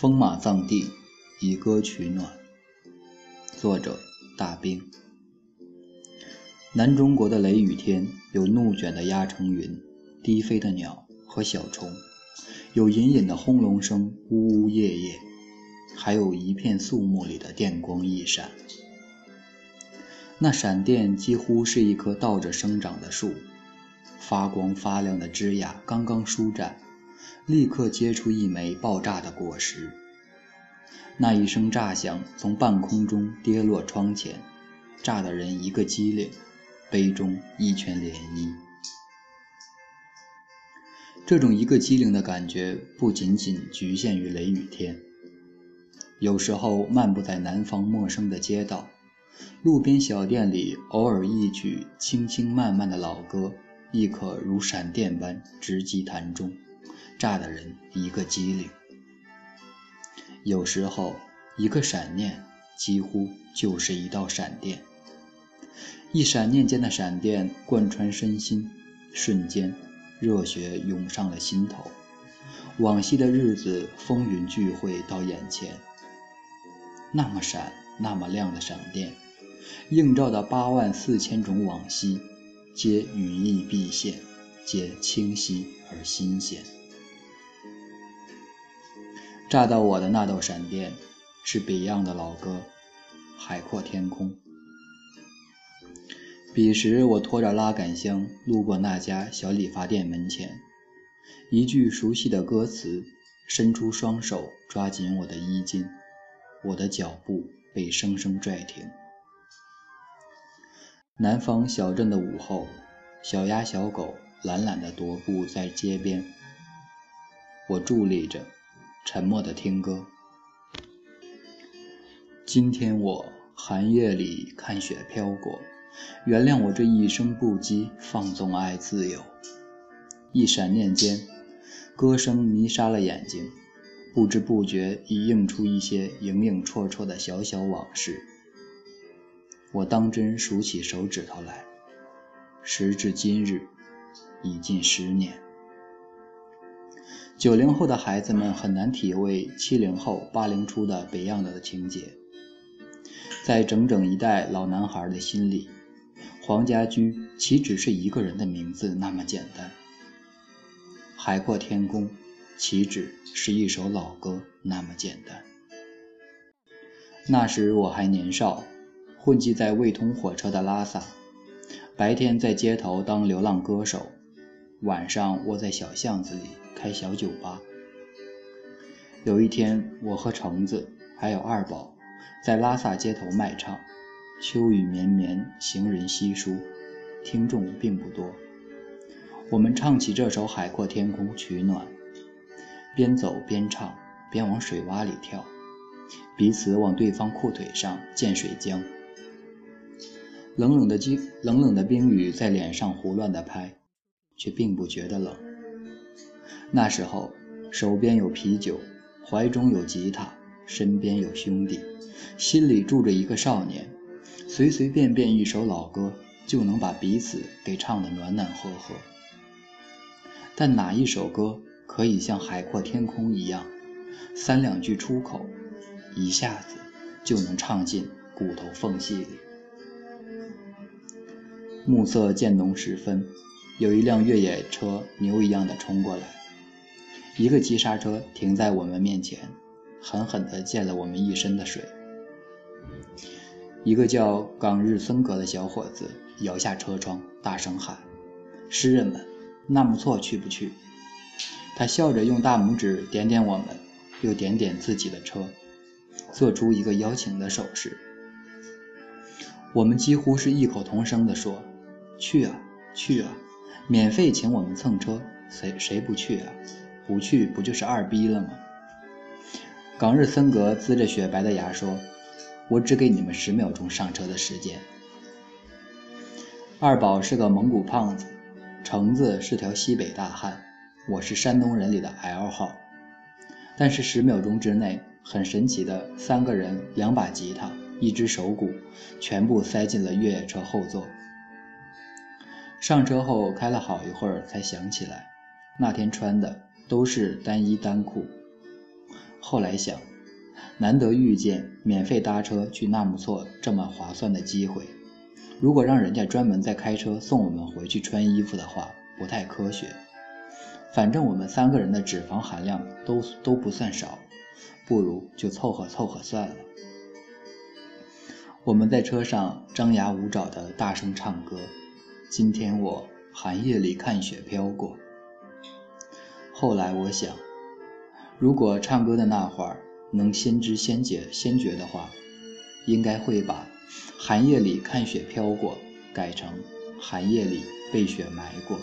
风马藏地，以歌取暖。作者：大兵。南中国的雷雨天，有怒卷的压成云，低飞的鸟和小虫，有隐隐的轰隆声，呜呜咽咽，还有一片肃穆里的电光一闪。那闪电几乎是一棵倒着生长的树，发光发亮的枝桠刚刚舒展。立刻结出一枚爆炸的果实。那一声炸响，从半空中跌落窗前，炸得人一个机灵，杯中一圈涟漪。这种一个机灵的感觉，不仅仅局限于雷雨天。有时候漫步在南方陌生的街道，路边小店里，偶尔一曲轻轻慢慢的老歌，亦可如闪电般直击潭中。炸的人一个机灵，有时候一个闪念几乎就是一道闪电，一闪念间的闪电贯穿身心，瞬间热血涌上了心头，往昔的日子风云聚会到眼前，那么闪那么亮的闪电，映照的八万四千种往昔，皆羽翼毕现，皆清晰而新鲜。炸到我的那道闪电，是 Beyond 的老歌《海阔天空》。彼时我拖着拉杆箱路过那家小理发店门前，一句熟悉的歌词，伸出双手抓紧我的衣襟，我的脚步被生生拽停。南方小镇的午后，小鸭小狗懒懒地踱步在街边，我伫立着。沉默的听歌。今天我寒夜里看雪飘过，原谅我这一生不羁，放纵爱自由。一闪念间，歌声迷杀了眼睛，不知不觉已映出一些影影绰绰的小小往事。我当真数起手指头来，时至今日，已近十年。九零后的孩子们很难体会七零后、八零初的别样的情节，在整整一代老男孩的心里，黄家驹岂只是一个人的名字那么简单？海阔天空岂止是一首老歌那么简单？那时我还年少，混迹在未通火车的拉萨，白天在街头当流浪歌手，晚上窝在小巷子里。开小酒吧。有一天，我和橙子还有二宝在拉萨街头卖唱。秋雨绵绵，行人稀疏，听众并不多。我们唱起这首《海阔天空》取暖，边走边唱，边往水洼里跳，彼此往对方裤腿上溅水浆。冷冷的冰，冷冷的冰雨在脸上胡乱的拍，却并不觉得冷。那时候，手边有啤酒，怀中有吉他，身边有兄弟，心里住着一个少年，随随便便一首老歌就能把彼此给唱得暖暖和和。但哪一首歌可以像海阔天空一样，三两句出口，一下子就能唱进骨头缝隙里？暮色渐浓时分，有一辆越野车牛一样的冲过来。一个急刹车停在我们面前，狠狠地溅了我们一身的水。一个叫冈日森格的小伙子摇下车窗，大声喊：“诗人们，纳木错去不去？”他笑着用大拇指点点我们，又点点自己的车，做出一个邀请的手势。我们几乎是异口同声地说：“去啊，去啊！免费请我们蹭车，谁谁不去啊？”不去不就是二逼了吗？港日森格呲着雪白的牙说：“我只给你们十秒钟上车的时间。”二宝是个蒙古胖子，橙子是条西北大汉，我是山东人里的 L 号。但是十秒钟之内，很神奇的，三个人、两把吉他、一只手鼓，全部塞进了越野车后座。上车后开了好一会儿，才想起来那天穿的。都是单衣单裤，后来想，难得遇见免费搭车去纳木错这么划算的机会，如果让人家专门再开车送我们回去穿衣服的话，不太科学。反正我们三个人的脂肪含量都都不算少，不如就凑合凑合算了。我们在车上张牙舞爪的大声唱歌。今天我寒夜里看雪飘过。后来我想，如果唱歌的那会儿能先知先觉先觉的话，应该会把“寒夜里看雪飘过”改成“寒夜里被雪埋过”。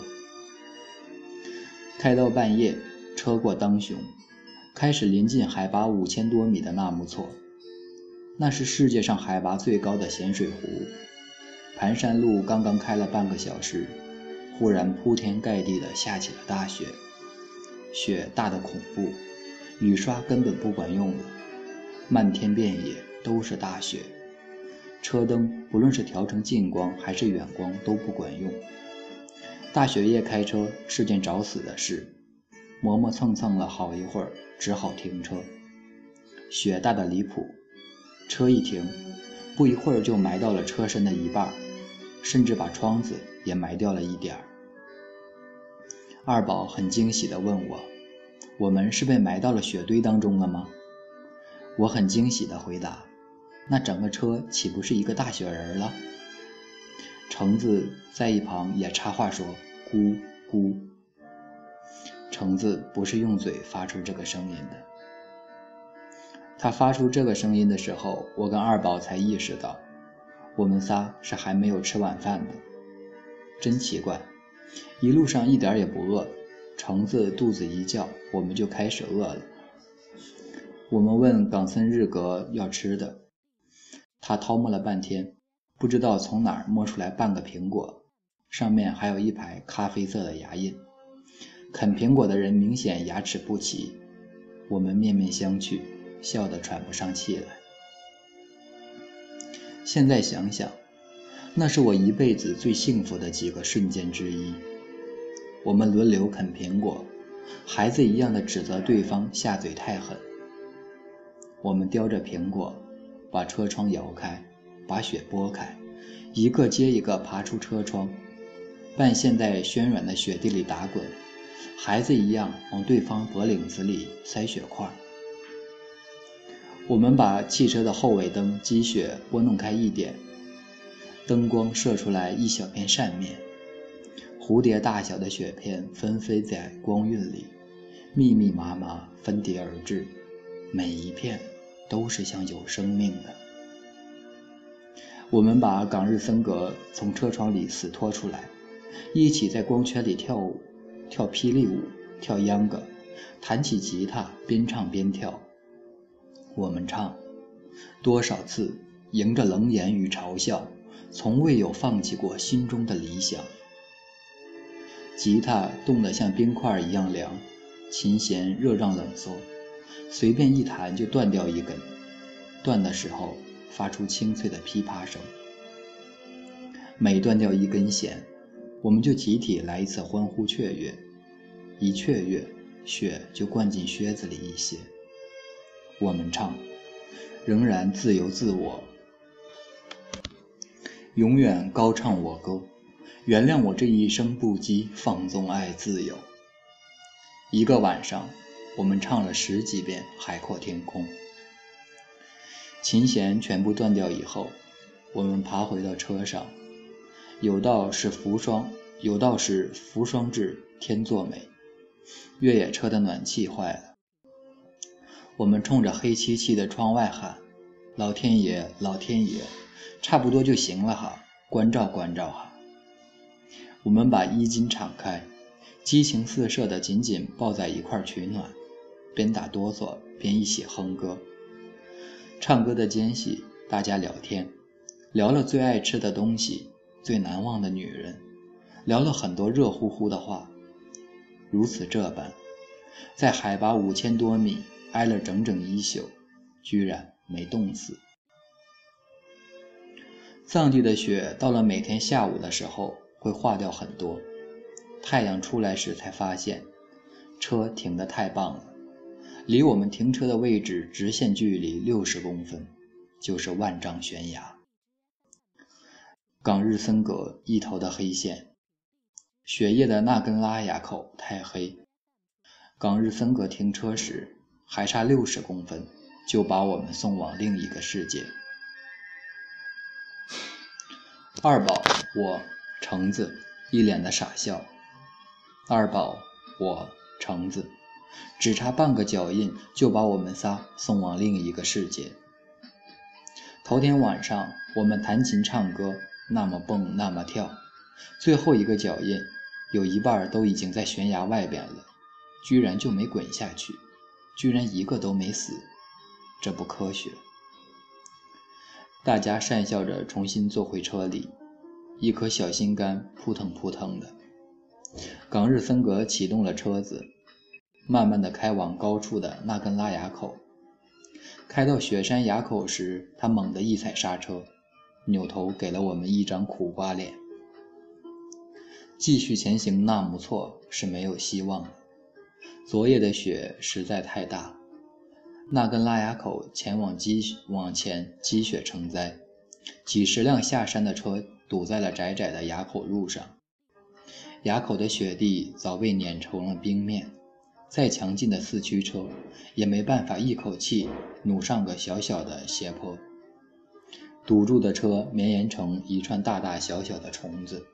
开到半夜，车过当雄，开始临近海拔五千多米的纳木错，那是世界上海拔最高的咸水湖。盘山路刚刚开了半个小时，忽然铺天盖地的下起了大雪，雪大的恐怖，雨刷根本不管用了，漫天遍野都是大雪，车灯不论是调成近光还是远光都不管用。大雪夜开车是件找死的事，磨磨蹭蹭了好一会儿，只好停车。雪大的离谱，车一停，不一会儿就埋到了车身的一半，甚至把窗子也埋掉了一点儿。二宝很惊喜地问我：“我们是被埋到了雪堆当中了吗？”我很惊喜地回答：“那整个车岂不是一个大雪人了？”橙子在一旁也插话说：“咕咕。”橙子不是用嘴发出这个声音的。他发出这个声音的时候，我跟二宝才意识到，我们仨是还没有吃晚饭的。真奇怪，一路上一点也不饿。橙子肚子一叫，我们就开始饿了。我们问冈森日格要吃的，他掏摸了半天。不知道从哪儿摸出来半个苹果，上面还有一排咖啡色的牙印。啃苹果的人明显牙齿不齐。我们面面相觑，笑得喘不上气来。现在想想，那是我一辈子最幸福的几个瞬间之一。我们轮流啃苹果，孩子一样的指责对方下嘴太狠。我们叼着苹果，把车窗摇开。把雪拨开，一个接一个爬出车窗，半陷在暄软的雪地里打滚，孩子一样往对方脖领子里塞雪块。我们把汽车的后尾灯积雪拨弄开一点，灯光射出来一小片扇面，蝴蝶大小的雪片纷飞在光晕里，密密麻麻分叠而至，每一片都是像有生命的。我们把港日森格从车窗里死拖出来，一起在光圈里跳舞，跳霹雳舞，跳秧歌，弹起吉他，边唱边跳。我们唱，多少次迎着冷眼与嘲笑，从未有放弃过心中的理想。吉他冻得像冰块一样凉，琴弦热胀冷缩，随便一弹就断掉一根，断的时候。发出清脆的噼啪声。每断掉一根弦，我们就集体来一次欢呼雀跃。一雀跃，雪就灌进靴子里一些。我们唱，仍然自由自我，永远高唱我歌。原谅我这一生不羁，放纵爱自由。一个晚上，我们唱了十几遍《海阔天空》。琴弦全部断掉以后，我们爬回到车上。有道是扶霜，有道是扶霜至天作美。越野车的暖气坏了，我们冲着黑漆漆的窗外喊：“老天爷，老天爷，差不多就行了哈，关照关照哈。”我们把衣襟敞开，激情四射的紧紧抱在一块取暖，边打哆嗦边一起哼歌。唱歌的间隙，大家聊天，聊了最爱吃的东西，最难忘的女人，聊了很多热乎乎的话。如此这般，在海拔五千多米挨了整整一宿，居然没冻死。藏地的雪到了每天下午的时候会化掉很多，太阳出来时才发现，车停得太棒了，离我们停车的位置直线距离六十公分，就是万丈悬崖。冈日森格一头的黑线，雪夜的那根拉雅口太黑。冈日森格停车时还差六十公分，就把我们送往另一个世界。二宝，我橙子一脸的傻笑。二宝，我橙子，只差半个脚印就把我们仨送往另一个世界。头天晚上我们弹琴唱歌，那么蹦那么跳，最后一个脚印有一半都已经在悬崖外边了，居然就没滚下去，居然一个都没死，这不科学。大家讪笑着重新坐回车里，一颗小心肝扑腾扑腾的。冈日森格启动了车子，慢慢的开往高处的那根拉崖口。开到雪山崖口时，他猛地一踩刹车，扭头给了我们一张苦瓜脸。继续前行，纳木错是没有希望的。昨夜的雪实在太大。那根拉崖口前往积往前积雪成灾，几十辆下山的车堵在了窄窄的崖口路上。崖口的雪地早被碾成了冰面，再强劲的四驱车也没办法一口气努上个小小的斜坡。堵住的车绵延成一串大大小小的虫子，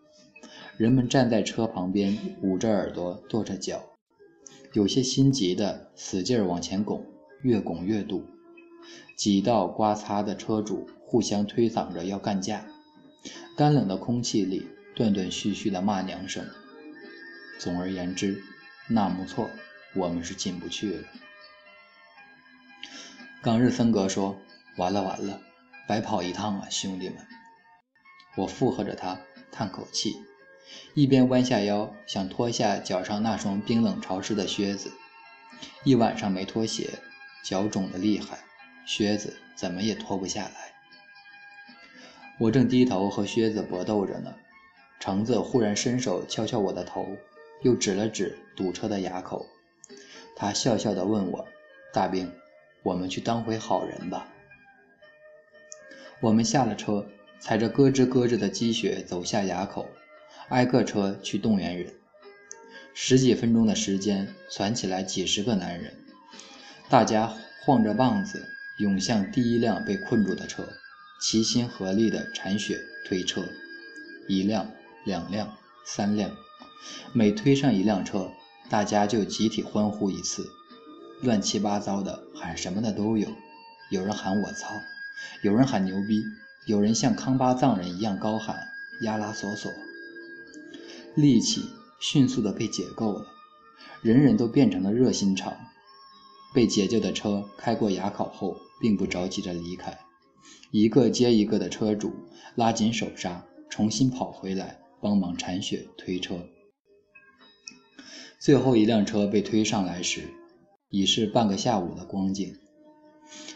人们站在车旁边，捂着耳朵，跺着脚，有些心急的使劲往前拱。越拱越堵，几道刮擦的车主互相推搡着要干架，干冷的空气里断断续续的骂娘声。总而言之，纳木错，我们是进不去了。冈日森格说：“完了完了，白跑一趟啊，兄弟们！”我附和着他，叹口气，一边弯下腰想脱下脚上那双冰冷潮湿的靴子，一晚上没脱鞋。脚肿得厉害，靴子怎么也脱不下来。我正低头和靴子搏斗着呢，橙子忽然伸手敲敲我的头，又指了指堵车的崖口。他笑笑地问我：“大兵，我们去当回好人吧。”我们下了车，踩着咯吱咯吱的积雪走下崖口，挨个车去动员人。十几分钟的时间，攒起来几十个男人。大家晃着棒子涌向第一辆被困住的车，齐心合力地铲雪推车。一辆、两辆、三辆，每推上一辆车，大家就集体欢呼一次，乱七八糟的喊什么的都有。有人喊我操，有人喊牛逼，有人像康巴藏人一样高喊呀拉索索。力气迅速地被解构了，人人都变成了热心肠。被解救的车开过垭口后，并不着急着离开，一个接一个的车主拉紧手刹，重新跑回来帮忙铲雪推车。最后一辆车被推上来时，已是半个下午的光景。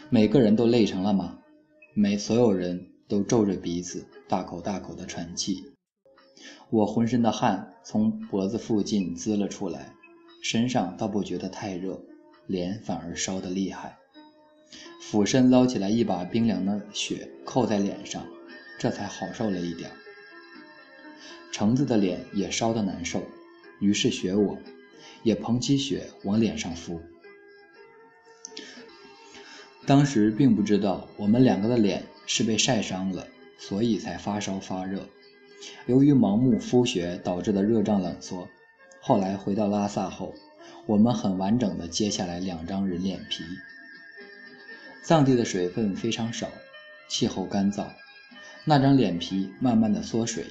每个人都累成了马，每所有人都皱着鼻子，大口大口的喘气。我浑身的汗从脖子附近滋了出来，身上倒不觉得太热。脸反而烧得厉害，俯身捞起来一把冰凉的雪扣在脸上，这才好受了一点。橙子的脸也烧得难受，于是学我，也捧起雪往脸上敷。当时并不知道我们两个的脸是被晒伤了，所以才发烧发热。由于盲目敷雪导致的热胀冷缩，后来回到拉萨后。我们很完整的揭下来两张人脸皮。藏地的水分非常少，气候干燥，那张脸皮慢慢的缩水，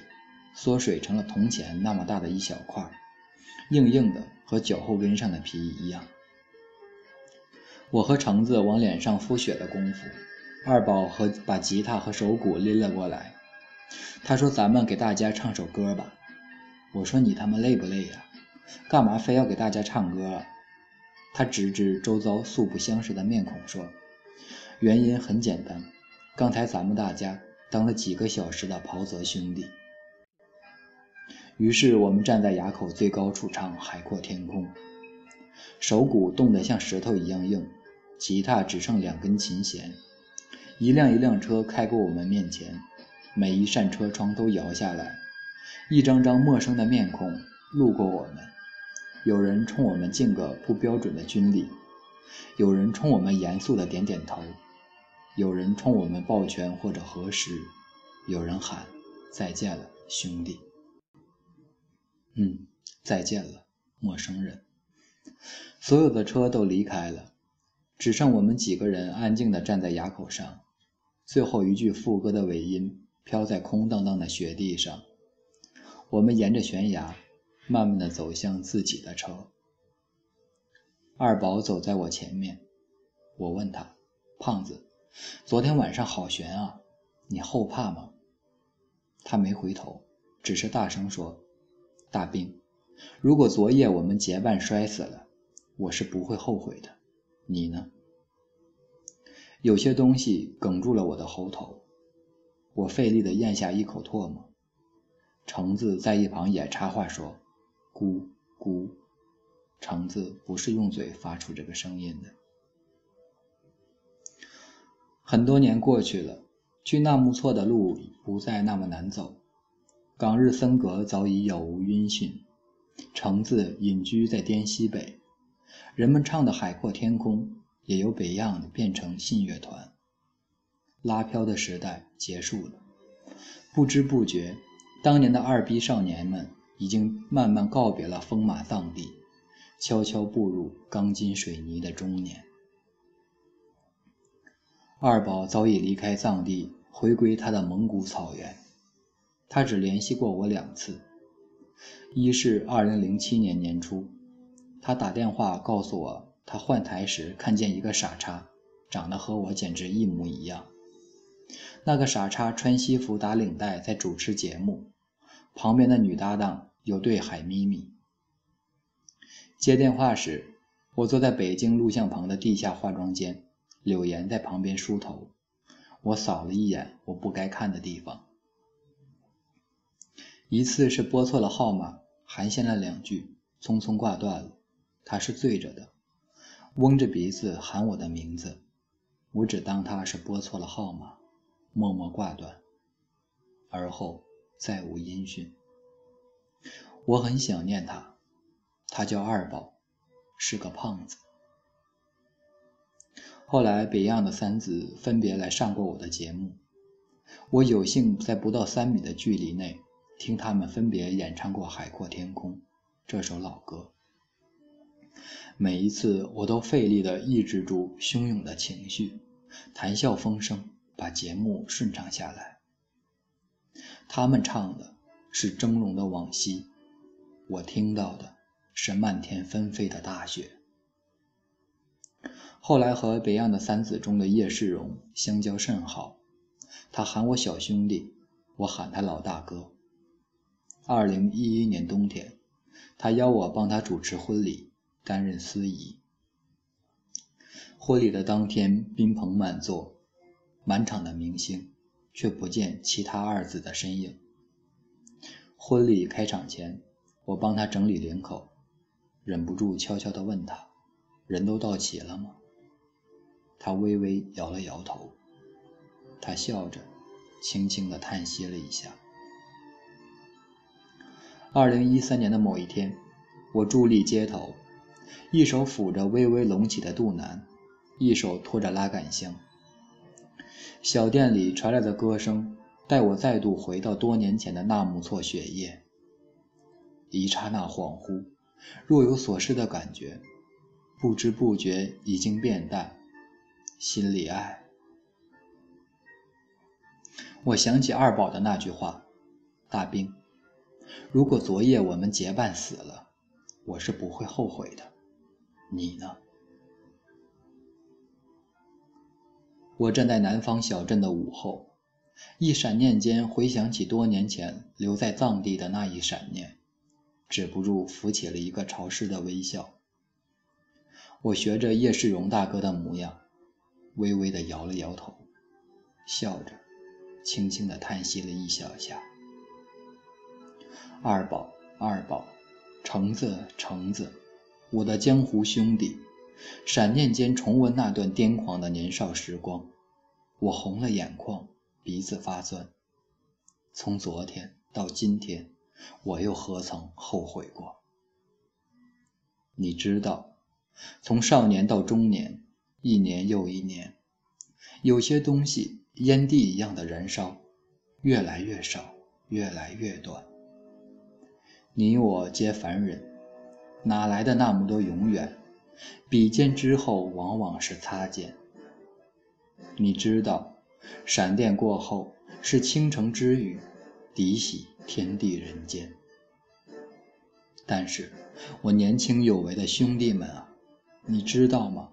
缩水成了铜钱那么大的一小块，硬硬的，和脚后跟上的皮一样。我和橙子往脸上敷血的功夫，二宝和把吉他和手鼓拎了过来。他说：“咱们给大家唱首歌吧。”我说：“你他妈累不累呀？”干嘛非要给大家唱歌啊？他直指周遭素不相识的面孔说：“原因很简单，刚才咱们大家当了几个小时的袍泽兄弟。”于是我们站在崖口最高处唱《海阔天空》。手骨冻得像石头一样硬，吉他只剩两根琴弦。一辆一辆车开过我们面前，每一扇车窗都摇下来，一张张陌生的面孔路过我们。有人冲我们敬个不标准的军礼，有人冲我们严肃的点点头，有人冲我们抱拳或者合十，有人喊再见了，兄弟。嗯，再见了，陌生人。所有的车都离开了，只剩我们几个人安静地站在垭口上。最后一句副歌的尾音飘在空荡荡的雪地上。我们沿着悬崖，慢慢地走向自己的车。二宝走在我前面，我问他：“胖子，昨天晚上好悬啊，你后怕吗？”他没回头，只是大声说：“大兵，如果昨夜我们结伴摔死了。”我是不会后悔的，你呢？有些东西哽住了我的喉头，我费力地咽下一口唾沫。橙子在一旁也插话说：“咕咕。”橙子不是用嘴发出这个声音的。很多年过去了，去纳木错的路不再那么难走，冈日森格早已杳无音讯，橙子隐居在滇西北。人们唱的《海阔天空》也由北样变成信乐团。拉飘的时代结束了，不知不觉，当年的二逼少年们已经慢慢告别了风马藏地，悄悄步入钢筋水泥的中年。二宝早已离开藏地，回归他的蒙古草原。他只联系过我两次，一是2007年年初。他打电话告诉我，他换台时看见一个傻叉，长得和我简直一模一样。那个傻叉穿西服打领带在主持节目，旁边的女搭档有对海咪咪。接电话时，我坐在北京录像棚的地下化妆间，柳岩在旁边梳头。我扫了一眼我不该看的地方。一次是拨错了号码，寒暄了两句，匆匆挂断了。他是醉着的，嗡着鼻子喊我的名字，我只当他是拨错了号码，默默挂断，而后再无音讯。我很想念他，他叫二宝，是个胖子。后来，Beyond 的三子分别来上过我的节目，我有幸在不到三米的距离内听他们分别演唱过《海阔天空》这首老歌。每一次，我都费力地抑制住汹涌的情绪，谈笑风生，把节目顺畅下来。他们唱的是峥嵘的往昔，我听到的是漫天纷飞的大雪。后来和北样的三子中的叶世荣相交甚好，他喊我小兄弟，我喊他老大哥。二零一一年冬天，他邀我帮他主持婚礼。担任司仪。婚礼的当天，宾朋满座，满场的明星，却不见其他二字的身影。婚礼开场前，我帮他整理领口，忍不住悄悄地问他：“人都到齐了吗？”他微微摇了摇头。他笑着，轻轻地叹息了一下。二零一三年的某一天，我伫立街头。一手抚着微微隆起的肚腩，一手拖着拉杆箱。小店里传来的歌声，带我再度回到多年前的纳木错雪夜。一刹那恍惚，若有所失的感觉，不知不觉已经变淡。心里爱。我想起二宝的那句话：“大兵，如果昨夜我们结伴死了，我是不会后悔的。”你呢？我站在南方小镇的午后，一闪念间回想起多年前留在藏地的那一闪念，止不住浮起了一个潮湿的微笑。我学着叶世荣大哥的模样，微微的摇了摇头，笑着，轻轻的叹息了一小下。二宝，二宝，橙子，橙子。我的江湖兄弟，闪念间重温那段癫狂的年少时光，我红了眼眶，鼻子发酸。从昨天到今天，我又何曾后悔过？你知道，从少年到中年，一年又一年，有些东西烟蒂一样的燃烧，越来越少，越来越短。你我皆凡人，哪来的那么多永远？比肩之后，往往是擦肩。你知道，闪电过后是倾城之雨。涤洗天地人间，但是，我年轻有为的兄弟们啊，你知道吗？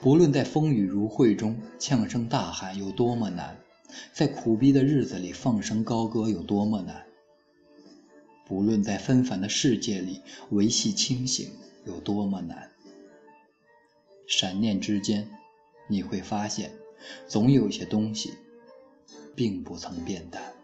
不论在风雨如晦中呛声大喊有多么难，在苦逼的日子里放声高歌有多么难，不论在纷繁的世界里维系清醒有多么难，闪念之间，你会发现，总有些东西，并不曾变淡。